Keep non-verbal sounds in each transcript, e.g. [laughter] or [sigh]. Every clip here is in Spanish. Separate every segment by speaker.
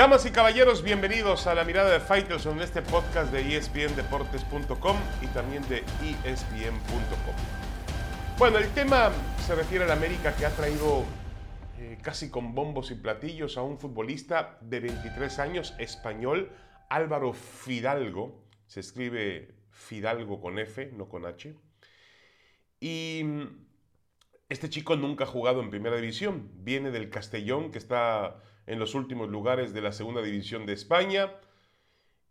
Speaker 1: Damas y caballeros, bienvenidos a la mirada de Fighters en este podcast de espndeportes.com y también de espn.com. Bueno, el tema se refiere a la América que ha traído eh, casi con bombos y platillos a un futbolista de 23 años, español, Álvaro Fidalgo. Se escribe Fidalgo con F, no con H. Y mm, este chico nunca ha jugado en primera división. Viene del Castellón, que está en los últimos lugares de la segunda división de España.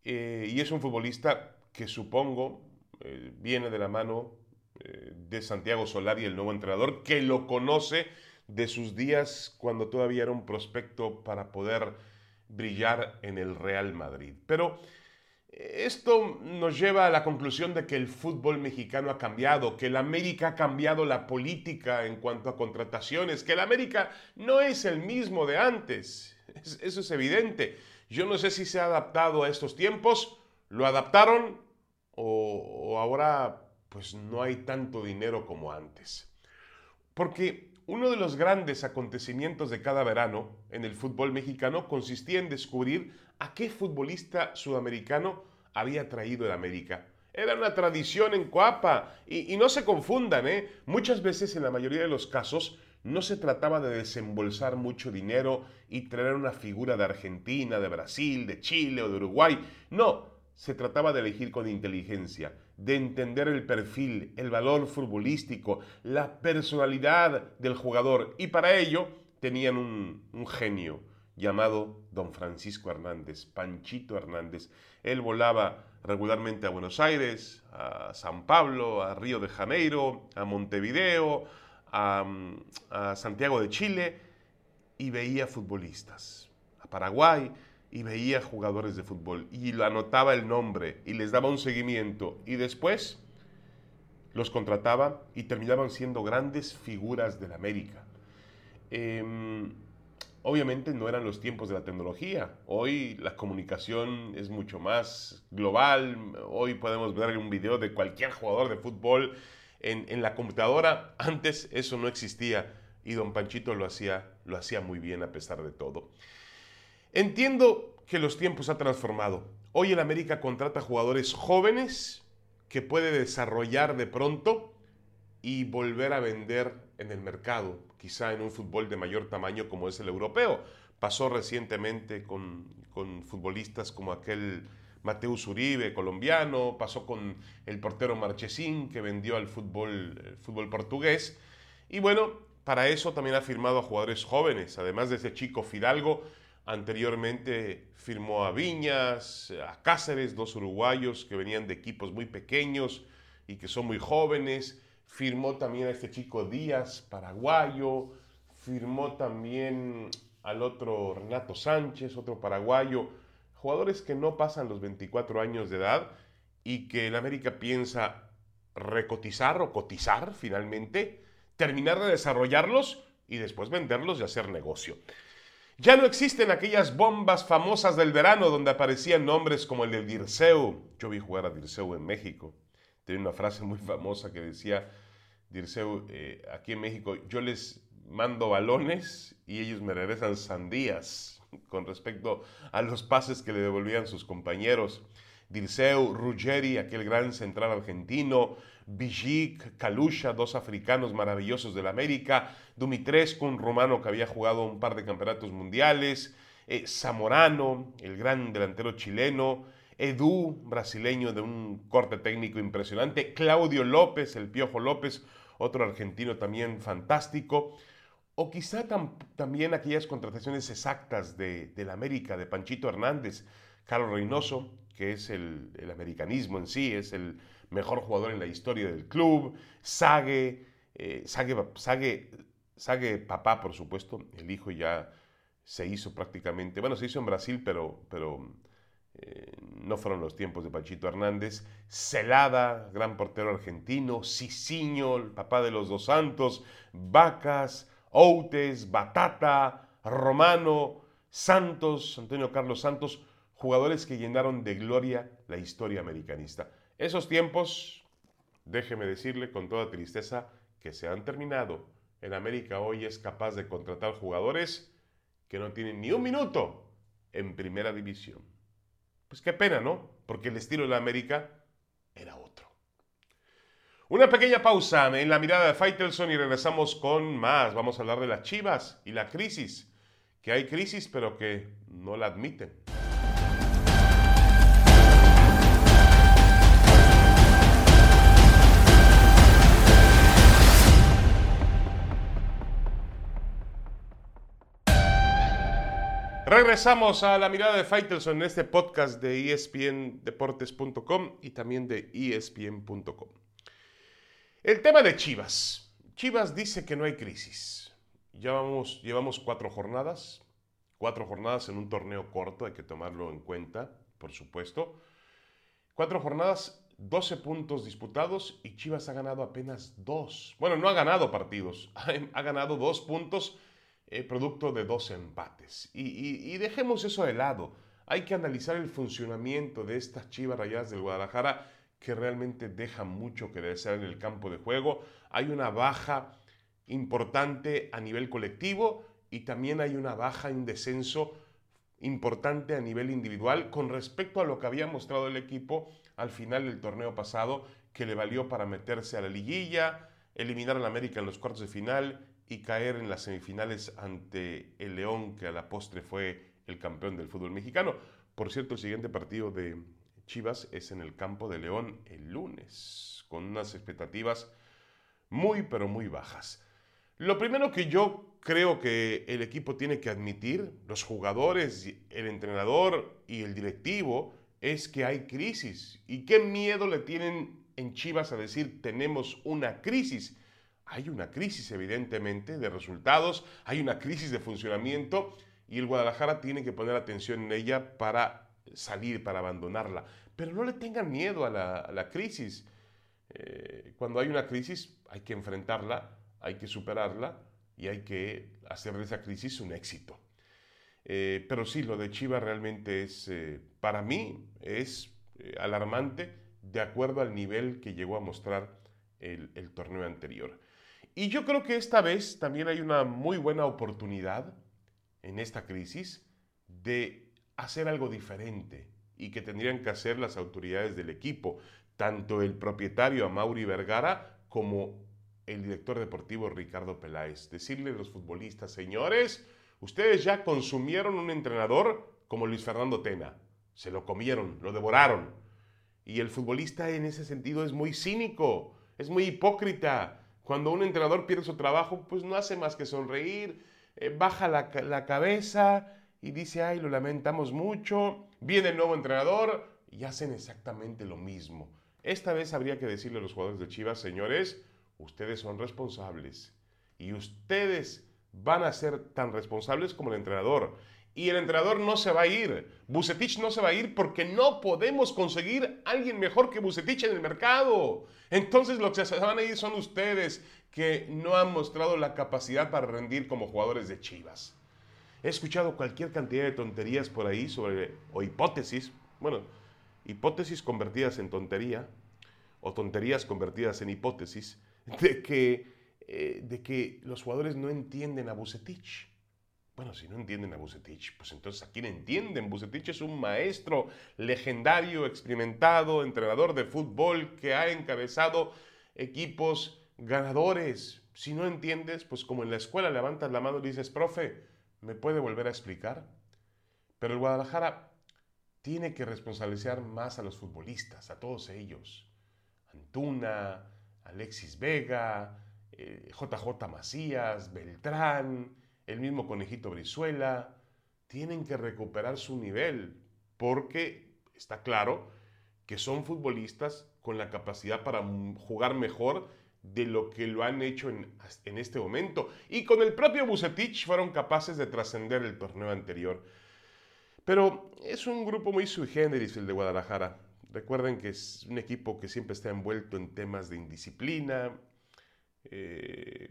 Speaker 1: Eh, y es un futbolista que supongo eh, viene de la mano eh, de Santiago Solari, el nuevo entrenador, que lo conoce de sus días cuando todavía era un prospecto para poder brillar en el Real Madrid. Pero esto nos lleva a la conclusión de que el fútbol mexicano ha cambiado, que el América ha cambiado la política en cuanto a contrataciones, que el América no es el mismo de antes. Eso es evidente. Yo no sé si se ha adaptado a estos tiempos, lo adaptaron o, ahora pues no hay tanto dinero como antes. Porque uno de los grandes acontecimientos de cada verano en el fútbol mexicano consistía en descubrir a qué futbolista sudamericano había traído el América. Era una tradición en Coapa. Y, y no se confundan, ¿eh? Muchas veces, en la mayoría de los casos, no se trataba de desembolsar mucho dinero y traer una figura de Argentina, de Brasil, de Chile o de Uruguay. No, se trataba de elegir con inteligencia, de entender el perfil, el valor futbolístico, la personalidad del jugador. Y para ello tenían un, genio llamado don Francisco Hernández, Panchito Hernández. Él volaba regularmente a Buenos Aires, a San Pablo, a Río de Janeiro, a Montevideo, a, Santiago de Chile y veía futbolistas, a Paraguay y veía jugadores de fútbol y lo anotaba el nombre y les daba un seguimiento y después los contrataba y terminaban siendo grandes figuras de la América. Em, obviamente no eran los tiempos de la tecnología. Hoy la comunicación es mucho más global. Hoy podemos ver un video de cualquier jugador de fútbol en, la computadora. Antes eso no existía y don Panchito lo hacía, lo hacía muy bien a pesar de todo. Entiendo que los tiempos han transformado. Hoy el América contrata jugadores jóvenes que puede desarrollar de pronto y volver a vender en el mercado, quizá en un fútbol de mayor tamaño como es el europeo. Pasó recientemente con, con futbolistas como aquel Mateus Uribe, colombiano, pasó con el portero Marchesín, que vendió al fútbol, fútbol portugués. Y bueno, para eso también ha firmado a jugadores jóvenes, además de ese chico Fidalgo, anteriormente firmó a Viñas, a Cáceres, dos uruguayos que venían de equipos muy pequeños y que son muy jóvenes. Firmó también a este chico Díaz, paraguayo. Firmó también al otro Renato Sánchez, otro paraguayo jugadores que no pasan los 24 años de edad y que el América piensa recotizar o cotizar finalmente, terminar de desarrollarlos y después venderlos y hacer negocio. Ya no existen aquellas bombas famosas del verano donde aparecían nombres como el de Dirceu. Yo vi jugar a Dirceu en México. Tenía una frase muy famosa que decía, Dirceu, eh, aquí en México, yo les mando balones y ellos me regresan sandías con respecto a los pases que le devolvían sus compañeros. Dirceu, Ruggeri, aquel gran central argentino, Bijik, Kalusha, dos africanos maravillosos de la América, Dumitrescu, un romano que había jugado un par de campeonatos mundiales, eh, Zamorano, el gran delantero chileno, Edu, brasileño de un corte técnico impresionante, Claudio López, el Piojo López, otro argentino también fantástico, o quizá también aquellas contrataciones exactas de, la América, de Panchito Hernández, Carlos Reynoso, que es el, americanismo en sí, es el mejor jugador en la historia del club, Sague, eh, Sague, papá, por supuesto, el hijo ya se hizo prácticamente, bueno, se hizo en Brasil, pero, pero eh, no fueron los tiempos de Panchito Hernández, Celada, gran portero argentino, Cicinho, el papá de los dos santos, Vacas, Outes, Batata, Romano, Santos, Antonio Carlos Santos, jugadores que llenaron de gloria la historia americanista. Esos tiempos, déjeme decirle con toda tristeza, que se han terminado. En América hoy es capaz de contratar jugadores que no tienen ni un minuto en primera división. Pues qué pena, ¿no? Porque el estilo de la América era otro. Una pequeña pausa en la mirada de Faitelson y regresamos con más. Vamos a hablar de las chivas y la crisis. Que hay crisis pero que no la admiten. Regresamos a la mirada de Faitelson en este podcast de espndeportes.com y también de espn.com. El tema de Chivas. Chivas dice que no hay crisis. Llevamos, llevamos cuatro jornadas, cuatro jornadas en un torneo corto, hay que tomarlo en cuenta, por supuesto. Cuatro jornadas, 12 puntos disputados y Chivas ha ganado apenas dos. Bueno, no ha ganado partidos, [laughs] ha, ganado dos puntos eh, producto de dos empates. Y, y dejemos eso de lado. Hay que analizar el funcionamiento de estas Chivas Rayadas del Guadalajara que realmente deja mucho que desear en el campo de juego. Hay una baja importante a nivel colectivo y también hay una baja en descenso importante a nivel individual con respecto a lo que había mostrado el equipo al final del torneo pasado, que le valió para meterse a la liguilla, eliminar al América en los cuartos de final y caer en las semifinales ante el León, que a la postre fue el campeón del fútbol mexicano. Por cierto, el siguiente partido de, Chivas es en el campo de León el lunes, con unas expectativas muy, pero muy bajas. Lo primero que yo creo que el equipo tiene que admitir, los jugadores, el entrenador y el directivo, es que hay crisis. ¿Y qué miedo le tienen en Chivas a decir tenemos una crisis? Hay una crisis evidentemente de resultados, hay una crisis de funcionamiento y el Guadalajara tiene que poner atención en ella para salir, para abandonarla. Pero no le tengan miedo a la, crisis. Eh, cuando hay una crisis hay que enfrentarla, hay que superarla y hay que hacer de esa crisis un éxito. Eh, pero sí, lo de Chivas realmente es, eh, para mí, es alarmante de acuerdo al nivel que llegó a mostrar el, el torneo anterior. Y yo creo que esta vez también hay una muy buena oportunidad en esta crisis de hacer algo diferente y que tendrían que hacer las autoridades del equipo, tanto el propietario Amaury Vergara como el director deportivo Ricardo Peláez. Decirle a los futbolistas, señores, ustedes ya consumieron un entrenador como Luis Fernando Tena. Se lo comieron, lo devoraron. Y el futbolista en ese sentido es muy cínico, es muy hipócrita. Cuando un entrenador pierde su trabajo, pues no hace más que sonreír, eh, baja la, la cabeza, y dice, ay, lo lamentamos mucho, viene el nuevo entrenador y hacen exactamente lo mismo. Esta vez habría que decirle a los jugadores de Chivas, señores, ustedes son responsables y ustedes van a ser tan responsables como el entrenador. Y el entrenador no se va a ir. Bucetich no se va a ir porque no podemos conseguir alguien mejor que Bucetich en el mercado. Entonces los que se van a ir son ustedes que no han mostrado la capacidad para rendir como jugadores de Chivas. He escuchado cualquier cantidad de tonterías por ahí sobre, o hipótesis, bueno, hipótesis convertidas en tontería, o tonterías convertidas en hipótesis, de que, eh, de que los jugadores no entienden a Bucetich. Bueno, si no entienden a Bucetich, pues entonces ¿a quién entienden? Bucetich es un maestro legendario, experimentado, entrenador de fútbol que ha encabezado equipos ganadores. Si no entiendes, pues como en la escuela levantas la mano y dices, profe, ¿Me puede volver a explicar? Pero el Guadalajara tiene que responsabilizar más a los futbolistas, a todos ellos. Antuna, Alexis Vega, JJ eh, Macías, Beltrán, el mismo Conejito Brizuela. Tienen que recuperar su nivel porque está claro que son futbolistas con la capacidad para jugar mejor de lo que lo han hecho en, este momento. Y con el propio Bucetich fueron capaces de trascender el torneo anterior. Pero es un grupo muy sui generis el de Guadalajara. Recuerden que es un equipo que siempre está envuelto en temas de indisciplina eh,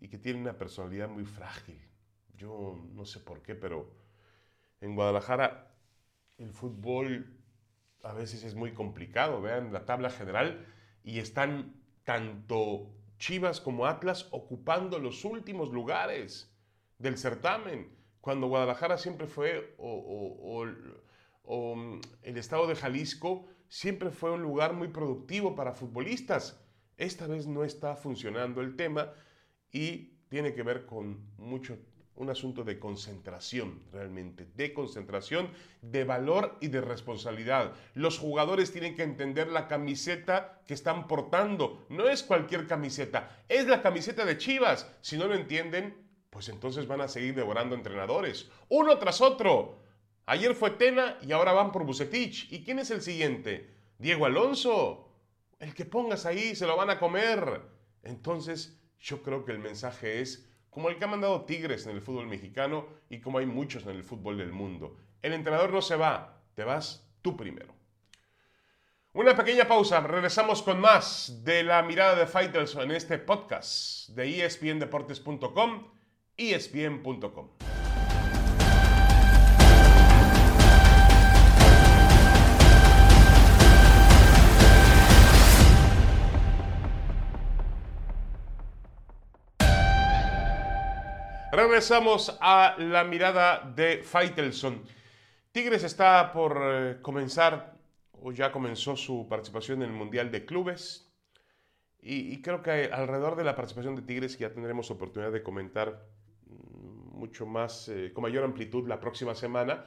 Speaker 1: y que tiene una personalidad muy frágil. Yo no sé por qué, pero en Guadalajara el fútbol a veces es muy complicado. Vean la tabla general y están tanto Chivas como Atlas ocupando los últimos lugares del certamen. cuando Guadalajara siempre fue, o, el estado de Jalisco siempre fue un lugar muy productivo para futbolistas. Esta vez no está funcionando el tema y tiene que ver con mucho un asunto de concentración, realmente, de concentración, de valor y de responsabilidad. Los jugadores tienen que entender la camiseta que están portando. No es cualquier camiseta, es la camiseta de Chivas. Si no lo entienden, pues entonces van a seguir devorando entrenadores, uno tras otro. Ayer fue Tena y ahora van por Bucetich. ¿Y quién es el siguiente? Diego Alonso. El que pongas ahí se lo van a comer. Entonces, yo creo que el mensaje es como el que ha mandado Tigres en el fútbol mexicano y como hay muchos en el fútbol del mundo. El entrenador no se va, te vas tú primero. Una pequeña pausa, regresamos con más de la mirada de Fighters en este podcast de espndeportes.com, espn.com. Regresamos a la mirada de Faitelson. Tigres está por eh, comenzar, o ya comenzó su participación en el Mundial de Clubes. Y, creo que alrededor de la participación de Tigres ya tendremos oportunidad de comentar mm, mucho más, eh, con mayor amplitud la próxima semana.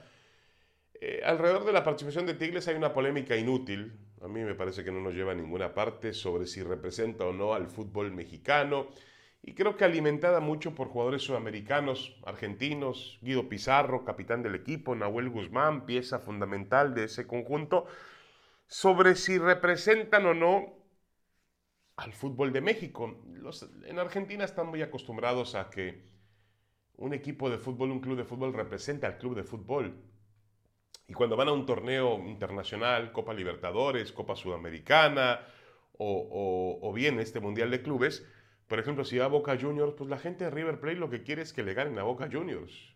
Speaker 1: Eh, alrededor de la participación de Tigres hay una polémica inútil, a mí me parece que no nos lleva a ninguna parte, sobre si representa o no al fútbol mexicano y creo que alimentada mucho por jugadores sudamericanos, argentinos, Guido Pizarro, capitán del equipo, Nahuel Guzmán, pieza fundamental de ese conjunto, sobre si representan o no al fútbol de México. Los, en Argentina están muy acostumbrados a que un equipo de fútbol, un club de fútbol represente al club de fútbol. Y cuando van a un torneo internacional, Copa Libertadores, Copa Sudamericana o bien este Mundial de Clubes, por ejemplo, si va a Boca Juniors, pues la gente de River Plate lo que quiere es que le ganen a Boca Juniors.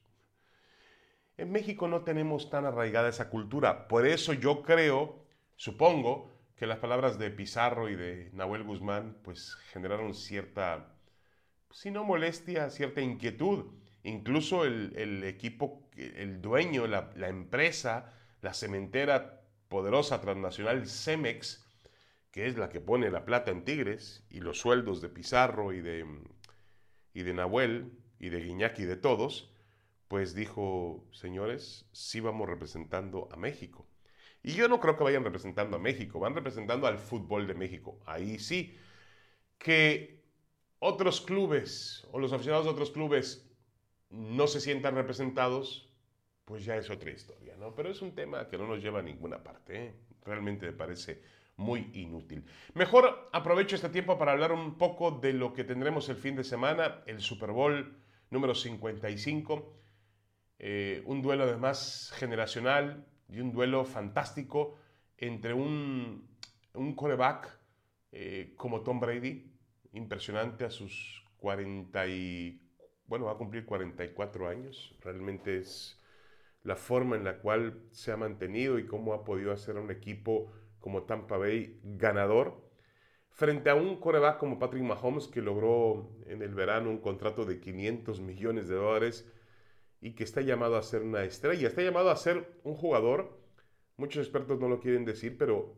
Speaker 1: En México no tenemos tan arraigada esa cultura. Por eso yo creo, supongo, que las palabras de Pizarro y de Nahuel Guzmán pues generaron cierta, si no molestia, cierta inquietud. Incluso el, equipo, el dueño, la, la empresa, la cementera poderosa transnacional Cemex, que es la que pone la plata en Tigres, y los sueldos de Pizarro y de, y de Nahuel y de Guiñaki y de todos, pues dijo, señores, sí vamos representando a México. Y yo no creo que vayan representando a México, van representando al fútbol de México. Ahí sí, que otros clubes o los aficionados de otros clubes no se sientan representados, pues ya es otra historia, ¿no? Pero es un tema que no nos lleva a ninguna parte, ¿eh? realmente me parece muy inútil. Mejor aprovecho este tiempo para hablar un poco de lo que tendremos el fin de semana, el Super Bowl número 55, eh, un duelo además generacional y un duelo fantástico entre un, un coreback eh, como Tom Brady, impresionante a sus 40 y, bueno, va a cumplir 44 años, realmente es la forma en la cual se ha mantenido y cómo ha podido hacer un equipo como Tampa Bay ganador, frente a un coreback como Patrick Mahomes que logró en el verano un contrato de 500 millones de dólares y que está llamado a ser una estrella, está llamado a ser un jugador, muchos expertos no lo quieren decir, pero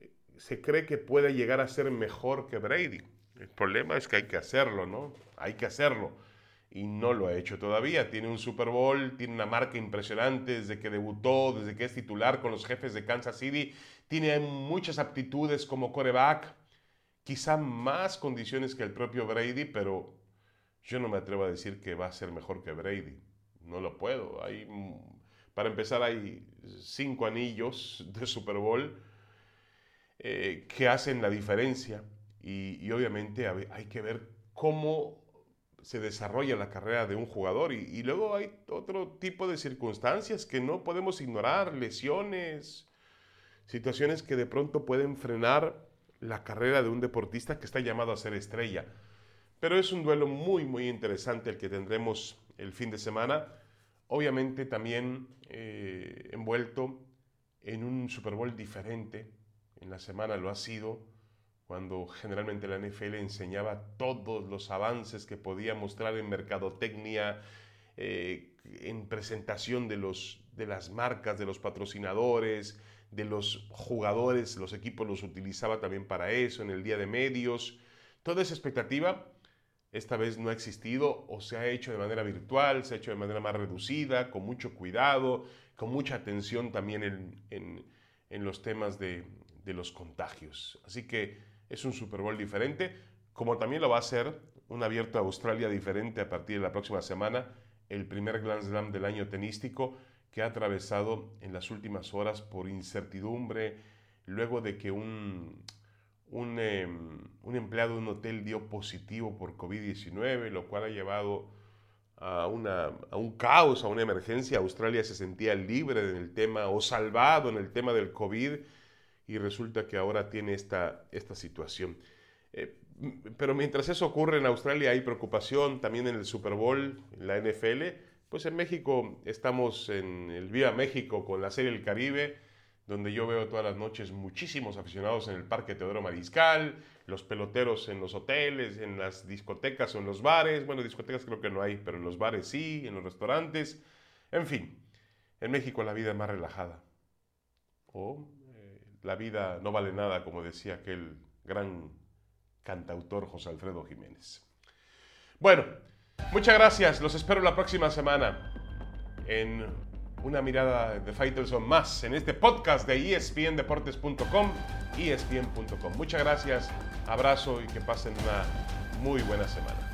Speaker 1: eh, se cree que puede llegar a ser mejor que Brady. El problema es que hay que hacerlo, ¿no? Hay que hacerlo y no lo ha hecho todavía. Tiene un Super Bowl, tiene una marca impresionante desde que debutó, desde que es titular con los jefes de Kansas City. Tiene muchas aptitudes como coreback, quizá más condiciones que el propio Brady, pero yo no me atrevo a decir que va a ser mejor que Brady. No lo puedo. Hay, para empezar, hay cinco anillos de Super Bowl eh, que hacen la diferencia y obviamente hay que ver cómo se desarrolla la carrera de un jugador y, luego hay otro tipo de circunstancias que no podemos ignorar, lesiones, situaciones que de pronto pueden frenar la carrera de un deportista que está llamado a ser estrella. Pero es un duelo muy, muy interesante el que tendremos el fin de semana. Obviamente también eh, envuelto en un Super Bowl diferente. En la semana lo ha sido cuando generalmente la NFL enseñaba todos los avances que podía mostrar en mercadotecnia, eh, en presentación de, los, de las marcas, de los patrocinadores, de los jugadores, los equipos los utilizaba también para eso, en el día de medios. Toda esa expectativa esta vez no ha existido o se ha hecho de manera virtual, se ha hecho de manera más reducida, con mucho cuidado, con mucha atención también en, en, los temas de, de, los contagios. Así que es un Super Bowl diferente, como también lo va a ser un abierto a Australia diferente a partir de la próxima semana, el primer Grand Slam del año tenístico que ha atravesado en las últimas horas por incertidumbre, luego de que un Em, empleado de un hotel dio positivo por COVID-19, lo cual ha llevado a, a, un caos, a una emergencia. Australia se sentía libre en el tema o salvado en el tema del COVID y resulta que ahora tiene esta, esta situación. Eh, pero mientras eso ocurre en Australia hay preocupación también en el Super Bowl, en la NFL. Pues en México estamos en el Viva México con la Serie del Caribe donde yo veo todas las noches muchísimos aficionados en el Parque Teodoro Mariscal, los peloteros en los hoteles, en las discotecas o en los bares. Bueno, discotecas creo que no hay, pero en los bares sí, en los restaurantes. En fin, en México la vida es más relajada. O eh, la vida no vale nada, como decía aquel gran cantautor José Alfredo Jiménez. Bueno, muchas gracias. Los espero la próxima semana en una mirada de Faitelson más en este podcast de espndeportes.com, espn.com. Muchas gracias, abrazo y que pasen una muy buena semana.